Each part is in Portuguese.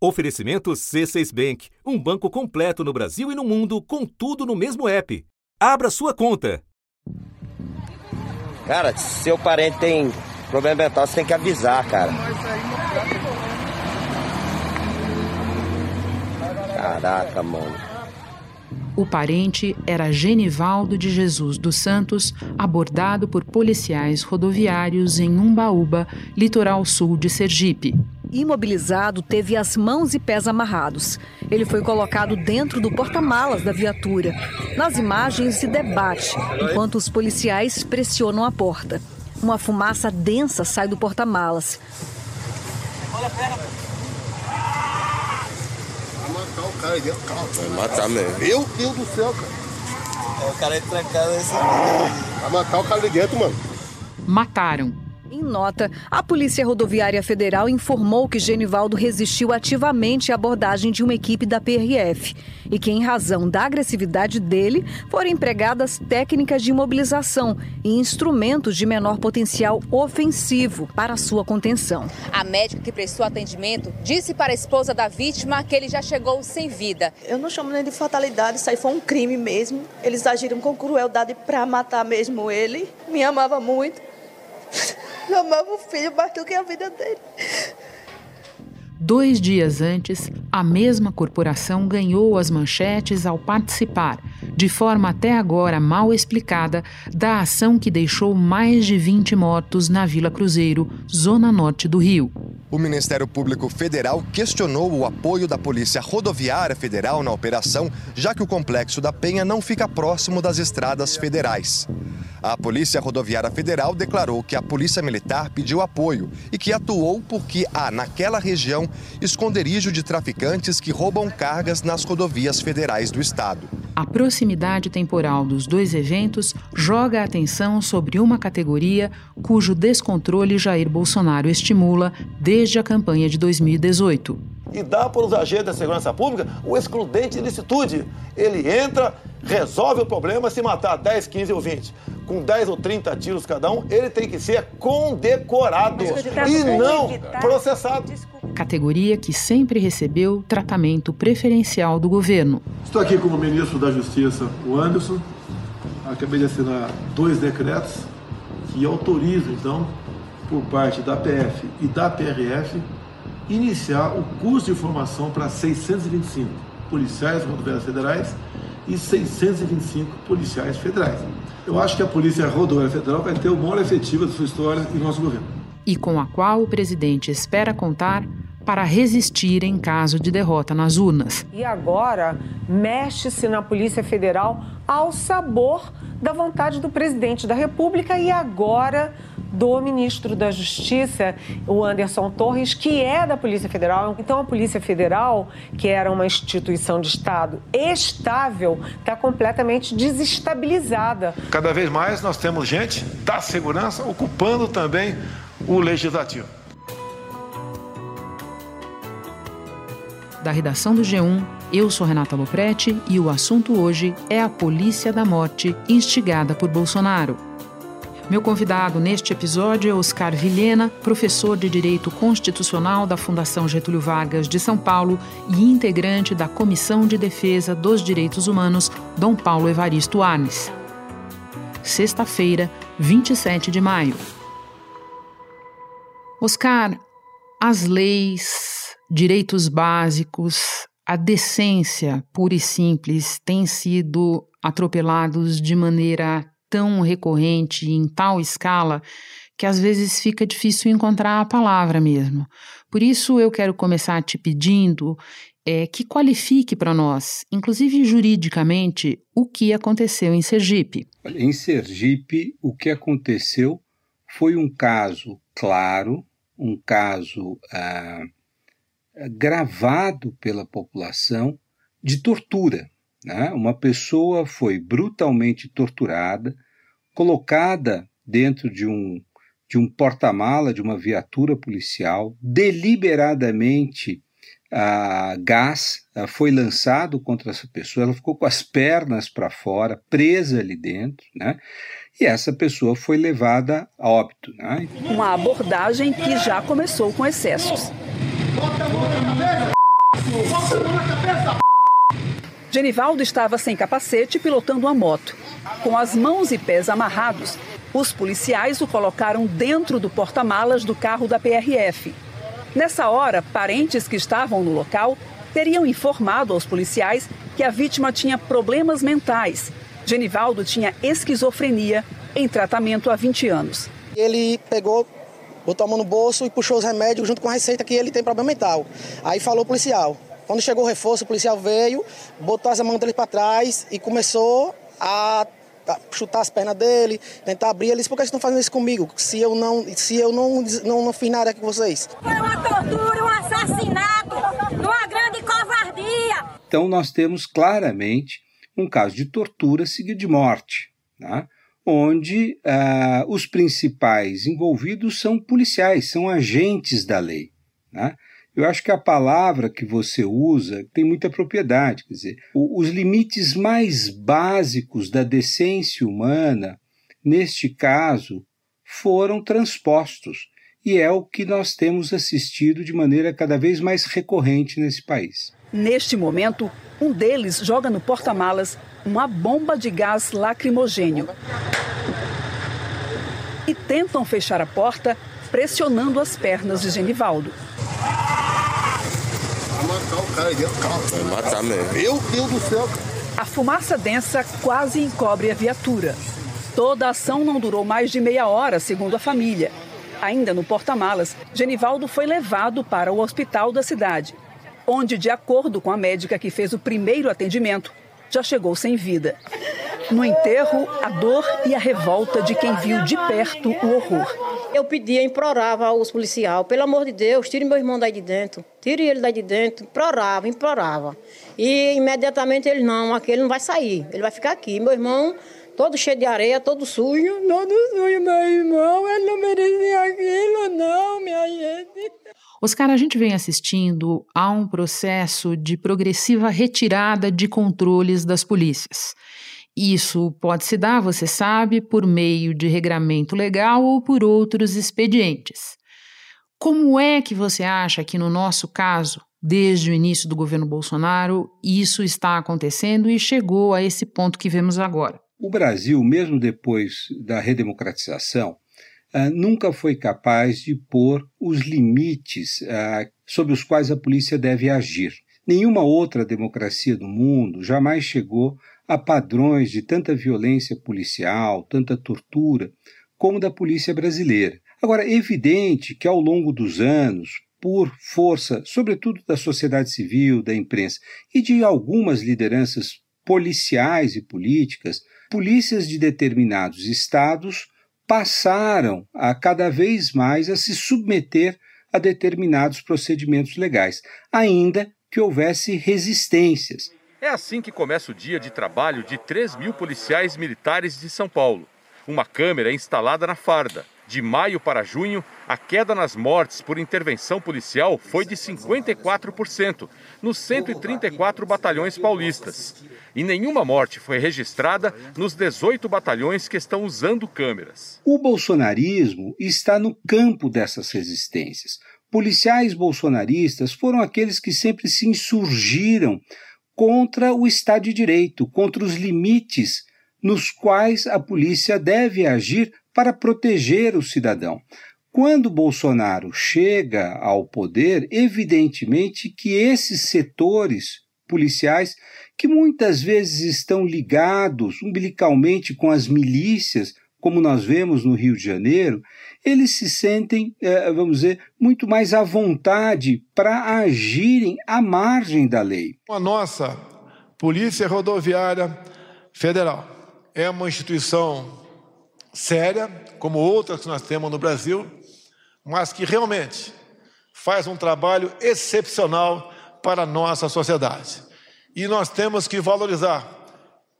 Oferecimento C6 Bank, um banco completo no Brasil e no mundo, com tudo no mesmo app. Abra sua conta. Cara, se seu parente tem problema mental, você tem que avisar, cara. Caraca, mano. O parente era Genivaldo de Jesus dos Santos, abordado por policiais rodoviários em Umbaúba, litoral sul de Sergipe. Imobilizado, teve as mãos e pés amarrados. Ele foi colocado dentro do porta-malas da viatura. Nas imagens se debate, enquanto os policiais pressionam a porta. Uma fumaça densa sai do porta-malas. Olha, pera, cara aí dentro, calma. Vai matar mesmo. Meu Deus do céu, cara. É, o cara é trancado nesse. Vai matar o cara ali dentro, mano. Mataram em nota, a Polícia Rodoviária Federal informou que Genivaldo resistiu ativamente à abordagem de uma equipe da PRF e que, em razão da agressividade dele, foram empregadas técnicas de imobilização e instrumentos de menor potencial ofensivo para sua contenção. A médica que prestou atendimento disse para a esposa da vítima que ele já chegou sem vida. Eu não chamo nem de fatalidade, isso aí foi um crime mesmo. Eles agiram com crueldade para matar mesmo ele. Me amava muito. Eu amava o filho mais do que a vida dele. Dois dias antes, a mesma corporação ganhou as manchetes ao participar, de forma até agora mal explicada, da ação que deixou mais de 20 mortos na Vila Cruzeiro, zona norte do Rio. O Ministério Público Federal questionou o apoio da Polícia Rodoviária Federal na operação, já que o complexo da Penha não fica próximo das estradas federais. A Polícia Rodoviária Federal declarou que a Polícia Militar pediu apoio e que atuou porque há, naquela região, esconderijo de traficantes que roubam cargas nas rodovias federais do estado. A proximidade temporal dos dois eventos joga a atenção sobre uma categoria cujo descontrole Jair Bolsonaro estimula desde a campanha de 2018 e dá para os agentes da segurança pública o excludente de licitude. Ele entra, resolve o problema se matar 10, 15 ou 20. Com 10 ou 30 tiros cada um, ele tem que ser condecorado e não processado. Categoria que sempre recebeu tratamento preferencial do governo. Estou aqui como ministro da Justiça, o Anderson. Acabei de assinar dois decretos que autorizam, então, por parte da PF e da PRF, iniciar o curso de formação para 625 policiais rodoviários federais e 625 policiais federais. Eu acho que a Polícia Rodoviária Federal vai ter o maior efetivo da sua história em nosso governo. E com a qual o presidente espera contar para resistir em caso de derrota nas urnas. E agora mexe-se na Polícia Federal ao sabor da vontade do presidente da República e agora do ministro da Justiça, o Anderson Torres, que é da Polícia Federal. Então, a Polícia Federal, que era uma instituição de Estado estável, está completamente desestabilizada. Cada vez mais nós temos gente da segurança ocupando também o legislativo. Da redação do G1, eu sou Renata Loprete e o assunto hoje é a Polícia da Morte instigada por Bolsonaro. Meu convidado neste episódio é Oscar Vilhena, professor de Direito Constitucional da Fundação Getúlio Vargas de São Paulo e integrante da Comissão de Defesa dos Direitos Humanos, Dom Paulo Evaristo Arnes. Sexta-feira, 27 de maio. Oscar, as leis, direitos básicos, a decência pura e simples têm sido atropelados de maneira tão recorrente em tal escala que às vezes fica difícil encontrar a palavra mesmo. Por isso eu quero começar te pedindo é, que qualifique para nós, inclusive juridicamente, o que aconteceu em Sergipe. Em Sergipe, o que aconteceu foi um caso claro, um caso ah, gravado pela população de tortura. Né? Uma pessoa foi brutalmente torturada, colocada dentro de um, de um porta-mala de uma viatura policial, deliberadamente a gás foi lançado contra essa pessoa, ela ficou com as pernas para fora, presa ali dentro, né? E essa pessoa foi levada a óbito. Né? Uma abordagem que já começou com excessos. Genivaldo estava sem capacete pilotando uma moto. Com as mãos e pés amarrados, os policiais o colocaram dentro do porta-malas do carro da PRF. Nessa hora, parentes que estavam no local teriam informado aos policiais que a vítima tinha problemas mentais. Genivaldo tinha esquizofrenia em tratamento há 20 anos. Ele pegou, botou a mão no bolso e puxou os remédios junto com a receita que ele tem problema mental. Aí falou o policial. Quando chegou o reforço, o policial veio, botou as mãos dele para trás e começou a chutar as pernas dele, tentar abrir. Ele disse, por que vocês estão fazendo isso comigo? Se eu não, se eu não, não, não fiz nada com vocês. Foi uma tortura, um assassinato, uma grande covardia. Então nós temos claramente um caso de tortura seguido de morte, né? onde ah, os principais envolvidos são policiais, são agentes da lei. Né? Eu acho que a palavra que você usa tem muita propriedade, quer dizer, os limites mais básicos da decência humana, neste caso, foram transpostos. E é o que nós temos assistido de maneira cada vez mais recorrente nesse país. Neste momento, um deles joga no porta-malas uma bomba de gás lacrimogênio. E tentam fechar a porta pressionando as pernas de Genivaldo matar o cara dentro do carro. Vai matar mesmo. Meu Deus do céu. A fumaça densa quase encobre a viatura. Toda a ação não durou mais de meia hora, segundo a família. Ainda no porta-malas, Genivaldo foi levado para o hospital da cidade, onde, de acordo com a médica que fez o primeiro atendimento, já chegou sem vida. No enterro, a dor e a revolta de quem viu de perto o horror. Eu pedia, implorava aos policiais, pelo amor de Deus, tire meu irmão daí de dentro, tire ele daí de dentro, implorava, implorava. E imediatamente ele, não, aquele não vai sair, ele vai ficar aqui. Meu irmão, todo cheio de areia, todo sujo, todo sujo, meu irmão, ele não merecia aquilo, não, minha gente. Oscar, a gente vem assistindo a um processo de progressiva retirada de controles das polícias. Isso pode se dar, você sabe, por meio de regramento legal ou por outros expedientes. Como é que você acha que, no nosso caso, desde o início do governo Bolsonaro, isso está acontecendo e chegou a esse ponto que vemos agora? O Brasil, mesmo depois da redemocratização, uh, nunca foi capaz de pôr os limites uh, sobre os quais a polícia deve agir. Nenhuma outra democracia do mundo jamais chegou a padrões de tanta violência policial, tanta tortura, como da polícia brasileira. Agora, é evidente que ao longo dos anos, por força, sobretudo da sociedade civil, da imprensa e de algumas lideranças policiais e políticas, polícias de determinados estados passaram a cada vez mais a se submeter a determinados procedimentos legais, ainda que houvesse resistências. É assim que começa o dia de trabalho de 3 mil policiais militares de São Paulo. Uma câmera instalada na farda. De maio para junho, a queda nas mortes por intervenção policial foi de 54%, nos 134 batalhões paulistas. E nenhuma morte foi registrada nos 18 batalhões que estão usando câmeras. O bolsonarismo está no campo dessas resistências. Policiais bolsonaristas foram aqueles que sempre se insurgiram contra o Estado de Direito, contra os limites nos quais a polícia deve agir para proteger o cidadão. Quando Bolsonaro chega ao poder, evidentemente que esses setores policiais, que muitas vezes estão ligados umbilicalmente com as milícias, como nós vemos no Rio de Janeiro, eles se sentem, eh, vamos dizer, muito mais à vontade para agirem à margem da lei. A nossa Polícia Rodoviária Federal é uma instituição séria, como outras que nós temos no Brasil, mas que realmente faz um trabalho excepcional para a nossa sociedade. E nós temos que valorizar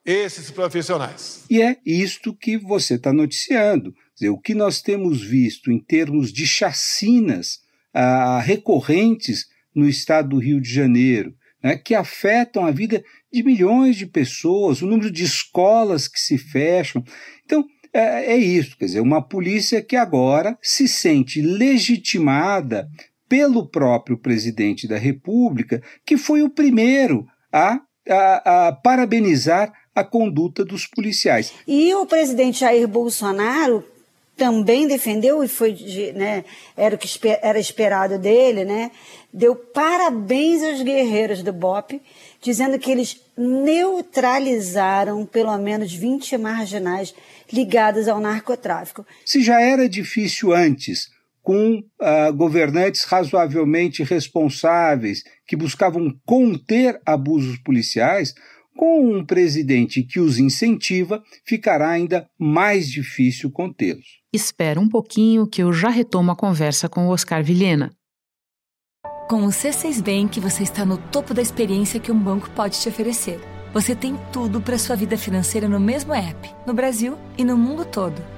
esses profissionais. E é isto que você está noticiando. O que nós temos visto em termos de chacinas ah, recorrentes no estado do Rio de Janeiro, né, que afetam a vida de milhões de pessoas, o número de escolas que se fecham. Então, é, é isso, quer dizer, uma polícia que agora se sente legitimada pelo próprio presidente da República, que foi o primeiro a, a, a parabenizar a conduta dos policiais. E o presidente Jair Bolsonaro também defendeu e foi né, era o que era esperado dele, né? Deu parabéns aos guerreiros do BOP, dizendo que eles neutralizaram pelo menos 20 marginais ligados ao narcotráfico. Se já era difícil antes, com uh, governantes razoavelmente responsáveis que buscavam conter abusos policiais, com um presidente que os incentiva, ficará ainda mais difícil contê-los. Espera um pouquinho que eu já retomo a conversa com o Oscar Vilhena. Com o C6 Bank, você está no topo da experiência que um banco pode te oferecer. Você tem tudo para sua vida financeira no mesmo app, no Brasil e no mundo todo.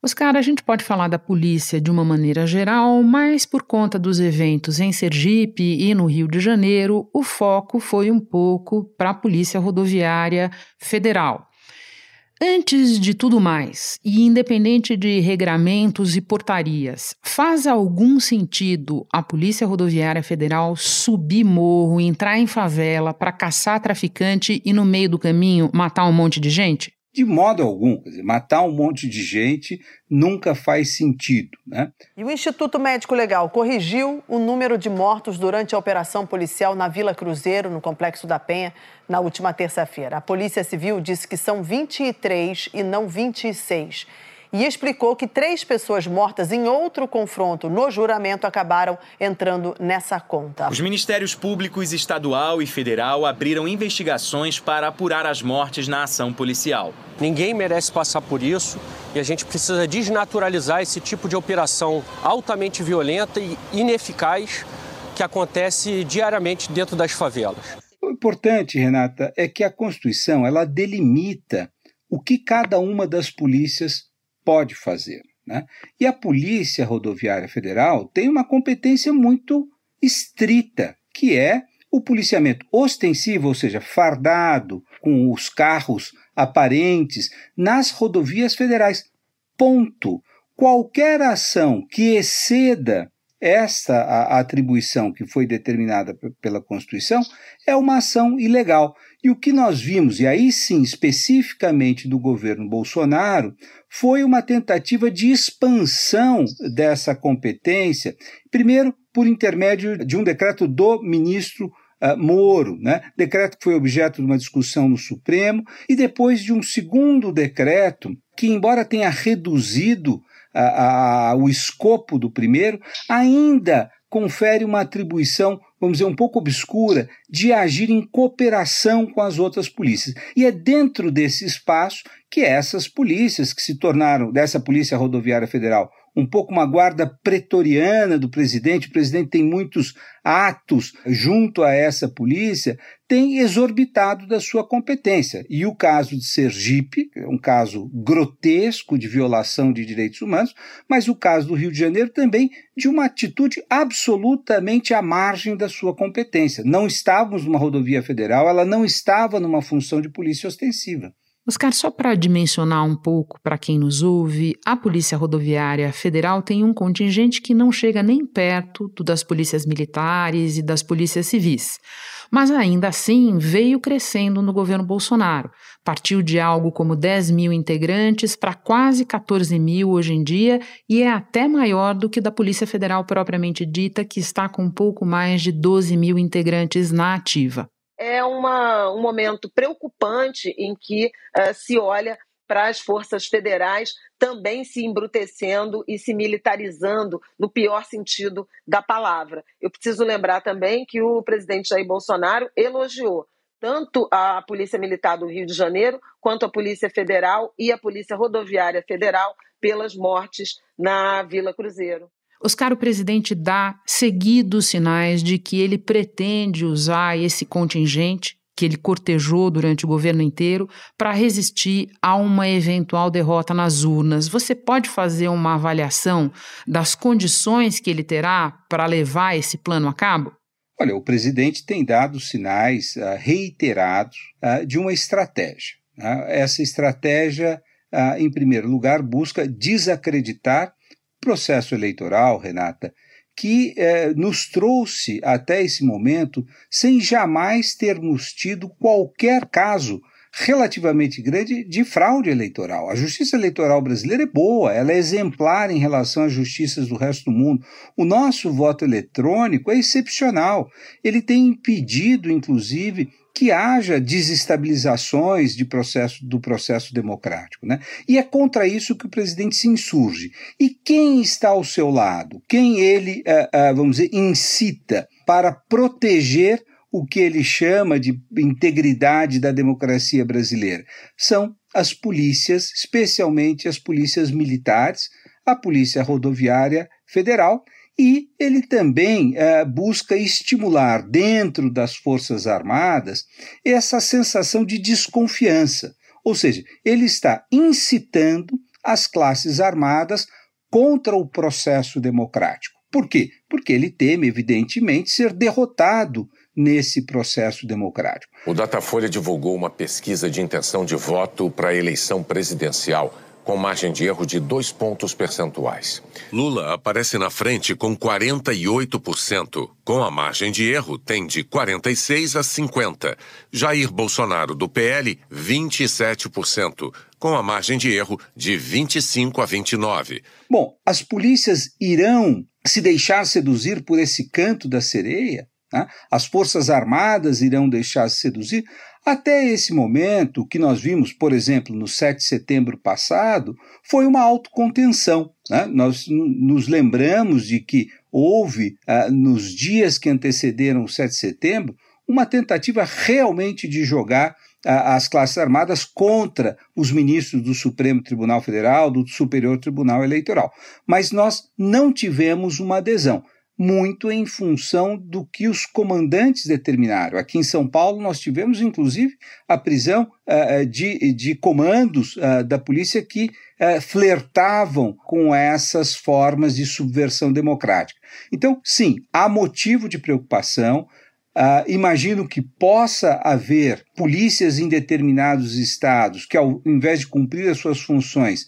Oscar, a gente pode falar da polícia de uma maneira geral, mas por conta dos eventos em Sergipe e no Rio de Janeiro, o foco foi um pouco para a Polícia Rodoviária Federal. Antes de tudo mais, e independente de regramentos e portarias, faz algum sentido a Polícia Rodoviária Federal subir morro, entrar em favela para caçar traficante e no meio do caminho matar um monte de gente? De modo algum, dizer, matar um monte de gente nunca faz sentido. Né? E o Instituto Médico Legal corrigiu o número de mortos durante a operação policial na Vila Cruzeiro, no Complexo da Penha, na última terça-feira. A Polícia Civil disse que são 23 e não 26 e explicou que três pessoas mortas em outro confronto no juramento acabaram entrando nessa conta. Os ministérios públicos estadual e federal abriram investigações para apurar as mortes na ação policial. Ninguém merece passar por isso e a gente precisa desnaturalizar esse tipo de operação altamente violenta e ineficaz que acontece diariamente dentro das favelas. O importante, Renata, é que a Constituição ela delimita o que cada uma das polícias pode fazer. Né? E a Polícia Rodoviária Federal tem uma competência muito estrita, que é o policiamento ostensivo, ou seja, fardado, com os carros aparentes, nas rodovias federais. Ponto. Qualquer ação que exceda esta atribuição que foi determinada pela Constituição é uma ação ilegal. E o que nós vimos, e aí sim, especificamente do governo Bolsonaro, foi uma tentativa de expansão dessa competência, primeiro por intermédio de um decreto do ministro Uh, Moro, né? decreto que foi objeto de uma discussão no Supremo, e depois de um segundo decreto que, embora tenha reduzido a, o escopo do primeiro, ainda confere uma atribuição, vamos dizer, um pouco obscura, de agir em cooperação com as outras polícias. E é dentro desse espaço que essas polícias, que se tornaram, dessa Polícia Rodoviária Federal, um pouco uma guarda pretoriana do presidente, o presidente tem muitos atos junto a essa polícia, tem exorbitado da sua competência. E o caso de Sergipe, é um caso grotesco de violação de direitos humanos, mas o caso do Rio de Janeiro também de uma atitude absolutamente à margem da sua competência. Não estávamos numa rodovia federal, ela não estava numa função de polícia ostensiva. Oscar, só para dimensionar um pouco para quem nos ouve, a Polícia Rodoviária Federal tem um contingente que não chega nem perto do das polícias militares e das polícias civis. Mas ainda assim veio crescendo no governo Bolsonaro. Partiu de algo como 10 mil integrantes para quase 14 mil hoje em dia e é até maior do que da Polícia Federal propriamente dita, que está com pouco mais de 12 mil integrantes na ativa é uma, um momento preocupante em que uh, se olha para as forças federais também se embrutecendo e se militarizando no pior sentido da palavra. Eu preciso lembrar também que o presidente Jair Bolsonaro elogiou tanto a Polícia Militar do Rio de Janeiro quanto a Polícia Federal e a Polícia Rodoviária Federal pelas mortes na Vila Cruzeiro. Oscar, o presidente dá seguidos sinais de que ele pretende usar esse contingente, que ele cortejou durante o governo inteiro para resistir a uma eventual derrota nas urnas. Você pode fazer uma avaliação das condições que ele terá para levar esse plano a cabo? Olha, o presidente tem dado sinais uh, reiterados uh, de uma estratégia. Uh, essa estratégia, em primeiro lugar, busca desacreditar processo eleitoral, Renata, que eh, nos trouxe até esse momento sem jamais termos tido qualquer caso relativamente grande de fraude eleitoral. A justiça eleitoral brasileira é boa, ela é exemplar em relação às justiças do resto do mundo. O nosso voto eletrônico é excepcional. Ele tem impedido, inclusive, que haja desestabilizações de processo, do processo democrático. Né? E é contra isso que o presidente se insurge. E quem está ao seu lado? Quem ele, uh, uh, vamos dizer, incita para proteger o que ele chama de integridade da democracia brasileira? São as polícias, especialmente as polícias militares, a Polícia Rodoviária Federal e ele também uh, busca estimular dentro das Forças Armadas essa sensação de desconfiança. Ou seja, ele está incitando as classes armadas contra o processo democrático. Por quê? Porque ele teme, evidentemente, ser derrotado nesse processo democrático. O Datafolha divulgou uma pesquisa de intenção de voto para a eleição presidencial com margem de erro de dois pontos percentuais. Lula aparece na frente com 48%. Com a margem de erro, tem de 46% a 50%. Jair Bolsonaro, do PL, 27%. Com a margem de erro de 25% a 29%. Bom, as polícias irão se deixar seduzir por esse canto da sereia? Né? As Forças Armadas irão deixar se seduzir? Até esse momento, o que nós vimos, por exemplo, no 7 de setembro passado, foi uma autocontenção. Né? Nós nos lembramos de que houve, ah, nos dias que antecederam o 7 de setembro, uma tentativa realmente de jogar ah, as classes armadas contra os ministros do Supremo Tribunal Federal, do Superior Tribunal Eleitoral. Mas nós não tivemos uma adesão muito em função do que os comandantes determinaram. Aqui em São Paulo, nós tivemos, inclusive, a prisão uh, de, de comandos uh, da polícia que uh, flertavam com essas formas de subversão democrática. Então, sim, há motivo de preocupação. Uh, imagino que possa haver polícias em determinados estados que, ao invés de cumprir as suas funções,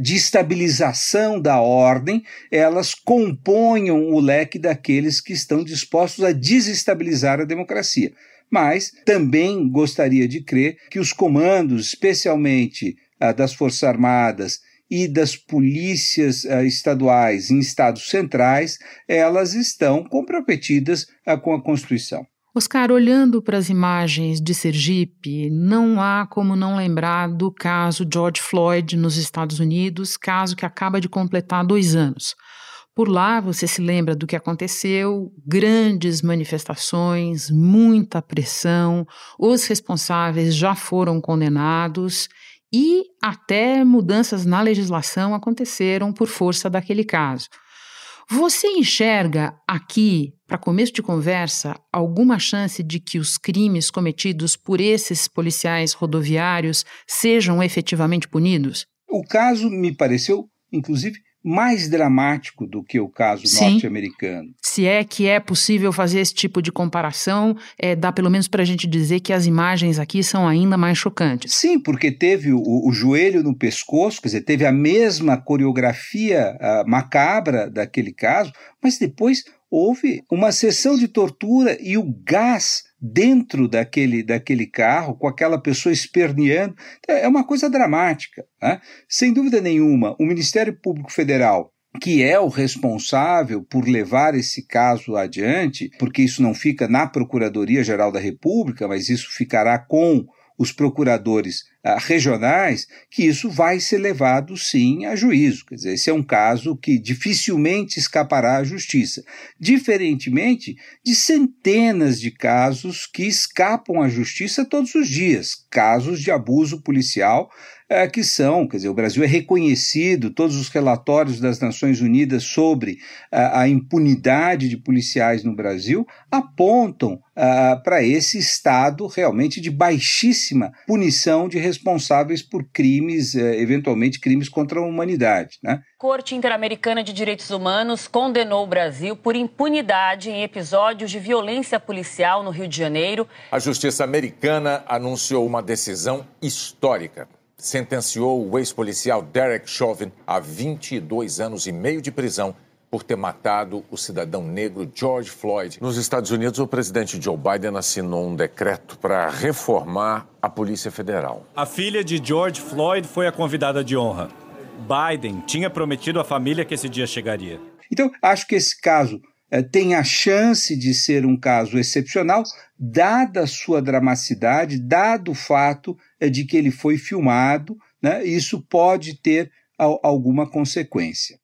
de estabilização da ordem, elas componham o leque daqueles que estão dispostos a desestabilizar a democracia. Mas também gostaria de crer que os comandos, especialmente uh, das Forças Armadas e das polícias uh, estaduais em estados centrais, elas estão comprometidas com a Constituição. Oscar, olhando para as imagens de Sergipe, não há como não lembrar do caso George Floyd nos Estados Unidos, caso que acaba de completar dois anos. Por lá, você se lembra do que aconteceu: grandes manifestações, muita pressão, os responsáveis já foram condenados e até mudanças na legislação aconteceram por força daquele caso. Você enxerga aqui, para começo de conversa, alguma chance de que os crimes cometidos por esses policiais rodoviários sejam efetivamente punidos? O caso me pareceu, inclusive, mais dramático do que o caso norte-americano. Se é que é possível fazer esse tipo de comparação, é, dá pelo menos para a gente dizer que as imagens aqui são ainda mais chocantes. Sim, porque teve o, o joelho no pescoço, quer dizer, teve a mesma coreografia uh, macabra daquele caso, mas depois houve uma sessão de tortura e o gás dentro daquele, daquele carro, com aquela pessoa esperneando. É uma coisa dramática. Né? Sem dúvida nenhuma, o Ministério Público Federal que é o responsável por levar esse caso adiante, porque isso não fica na Procuradoria-Geral da República, mas isso ficará com os procuradores regionais, que isso vai ser levado sim a juízo. Quer dizer, esse é um caso que dificilmente escapará à justiça. Diferentemente de centenas de casos que escapam à justiça todos os dias, casos de abuso policial é, que são, quer dizer, o Brasil é reconhecido, todos os relatórios das Nações Unidas sobre a, a impunidade de policiais no Brasil apontam para esse estado realmente de baixíssima punição de responsáveis por crimes, é, eventualmente crimes contra a humanidade. Né? Corte Interamericana de Direitos Humanos condenou o Brasil por impunidade em episódios de violência policial no Rio de Janeiro. A justiça americana anunciou uma decisão histórica sentenciou o ex-policial Derek Chauvin a 22 anos e meio de prisão por ter matado o cidadão negro George Floyd. Nos Estados Unidos, o presidente Joe Biden assinou um decreto para reformar a Polícia Federal. A filha de George Floyd foi a convidada de honra. Biden tinha prometido à família que esse dia chegaria. Então, acho que esse caso é, tem a chance de ser um caso excepcional, dada a sua dramaticidade, dado o fato é, de que ele foi filmado, né, isso pode ter alguma consequência.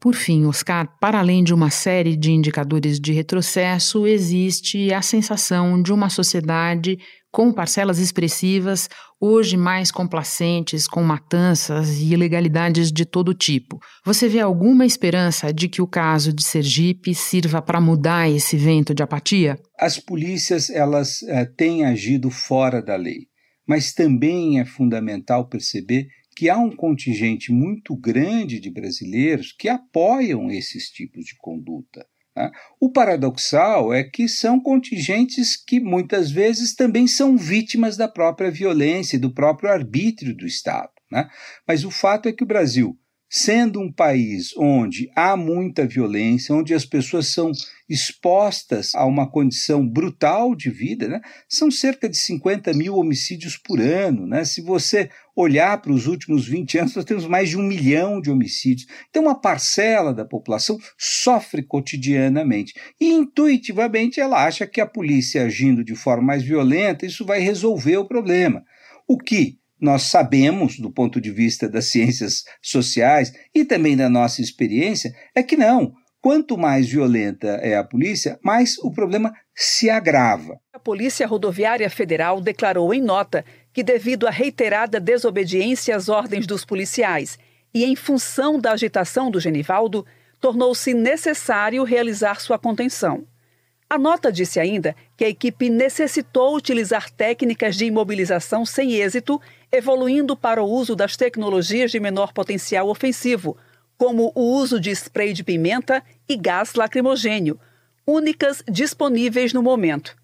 Por fim, Oscar, para além de uma série de indicadores de retrocesso, existe a sensação de uma sociedade com parcelas expressivas, hoje mais complacentes com matanças e ilegalidades de todo tipo. Você vê alguma esperança de que o caso de Sergipe sirva para mudar esse vento de apatia? As polícias elas uh, têm agido fora da lei, mas também é fundamental perceber que há um contingente muito grande de brasileiros que apoiam esses tipos de conduta. Né? O paradoxal é que são contingentes que muitas vezes também são vítimas da própria violência e do próprio arbítrio do Estado. Né? Mas o fato é que o Brasil sendo um país onde há muita violência, onde as pessoas são expostas a uma condição brutal de vida, né? são cerca de 50 mil homicídios por ano. Né? Se você olhar para os últimos 20 anos, nós temos mais de um milhão de homicídios. Então, uma parcela da população sofre cotidianamente. E, intuitivamente, ela acha que a polícia agindo de forma mais violenta, isso vai resolver o problema. O que nós sabemos, do ponto de vista das ciências sociais e também da nossa experiência, é que não. Quanto mais violenta é a polícia, mais o problema se agrava. A Polícia Rodoviária Federal declarou em nota que, devido à reiterada desobediência às ordens dos policiais e em função da agitação do Genivaldo, tornou-se necessário realizar sua contenção. A nota disse ainda que a equipe necessitou utilizar técnicas de imobilização sem êxito, evoluindo para o uso das tecnologias de menor potencial ofensivo, como o uso de spray de pimenta e gás lacrimogênio, únicas disponíveis no momento.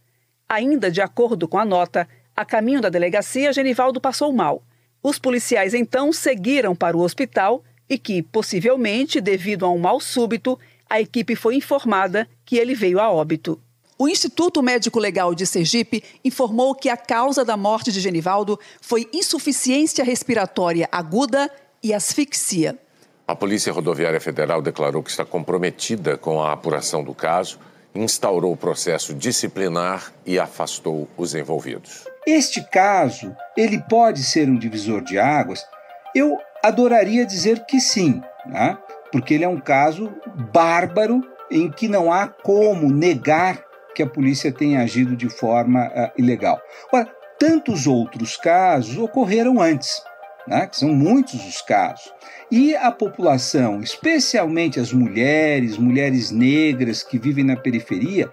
Ainda de acordo com a nota, a caminho da delegacia, Genivaldo passou mal. Os policiais então seguiram para o hospital e que, possivelmente devido a um mal súbito, a equipe foi informada que ele veio a óbito. O Instituto Médico Legal de Sergipe informou que a causa da morte de Genivaldo foi insuficiência respiratória aguda e asfixia. A Polícia Rodoviária Federal declarou que está comprometida com a apuração do caso, instaurou o processo disciplinar e afastou os envolvidos. Este caso, ele pode ser um divisor de águas? Eu adoraria dizer que sim, né? Porque ele é um caso bárbaro em que não há como negar que a polícia tenha agido de forma uh, ilegal. Ora, tantos outros casos ocorreram antes, né, que são muitos os casos. E a população, especialmente as mulheres, mulheres negras que vivem na periferia,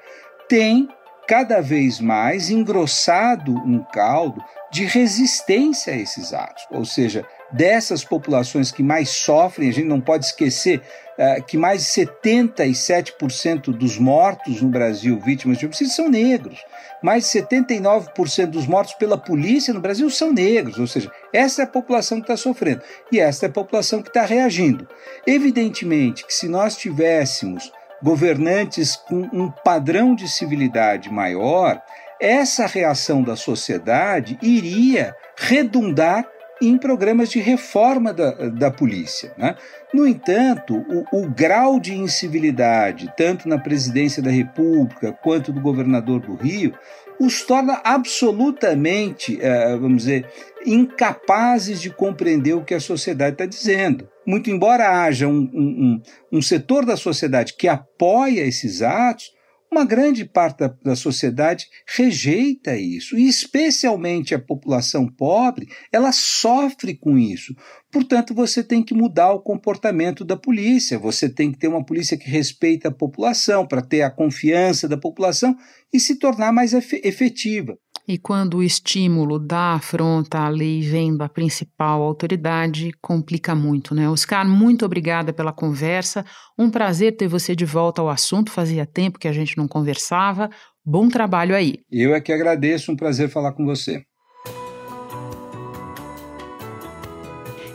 tem cada vez mais engrossado um caldo de resistência a esses atos. Ou seja, dessas populações que mais sofrem, a gente não pode esquecer uh, que mais de 77% dos mortos no Brasil vítimas de homicídio são negros. Mais de 79% dos mortos pela polícia no Brasil são negros, ou seja, essa é a população que está sofrendo e essa é a população que está reagindo. Evidentemente que se nós tivéssemos governantes com um padrão de civilidade maior, essa reação da sociedade iria redundar em programas de reforma da, da polícia. Né? No entanto, o, o, grau de incivilidade, tanto na presidência da República quanto do governador do Rio, os torna absolutamente, uh, vamos dizer, incapazes de compreender o que a sociedade está dizendo. Muito embora haja um, um, um, setor da sociedade que apoia esses atos, uma grande parte da, da, sociedade rejeita isso, e especialmente a população pobre, ela sofre com isso. Portanto, você tem que mudar o comportamento da polícia, você tem que ter uma polícia que respeita a população, para ter a confiança da população e se tornar mais efetiva. E quando o estímulo da afronta à lei vem da principal autoridade, complica muito, né? Oscar, muito obrigada pela conversa. Um prazer ter você de volta ao assunto. Fazia tempo que a gente não conversava. Bom trabalho aí. Eu é que agradeço, um prazer falar com você.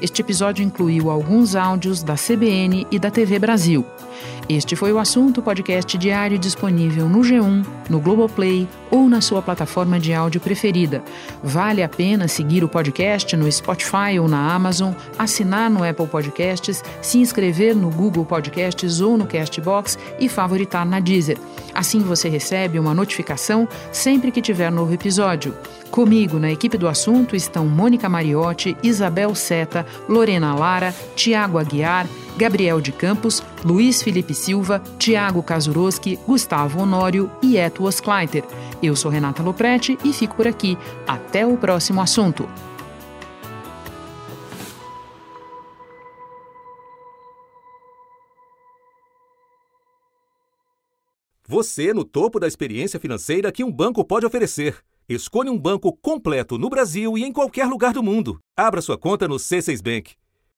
Este episódio incluiu alguns áudios da CBN e da TV Brasil. Este foi o assunto podcast diário disponível no G1, no Globoplay ou na sua plataforma de áudio preferida. Vale a pena seguir o podcast no Spotify ou na Amazon, assinar no Apple Podcasts, se inscrever no Google Podcasts ou no Castbox e favoritar na Deezer. Assim você recebe uma notificação sempre que tiver novo episódio. Comigo na equipe do assunto estão Mônica Mariotti, Isabel Seta, Lorena Lara, Tiago Aguiar, Gabriel de Campos, Luiz Felipe Silva, Tiago Kazuroski, Gustavo Honório e Eto Oskleiter. Eu sou Renata Loprete e fico por aqui. Até o próximo assunto. Você no topo da experiência financeira que um banco pode oferecer. Escolha um banco completo no Brasil e em qualquer lugar do mundo. Abra sua conta no C6 Bank.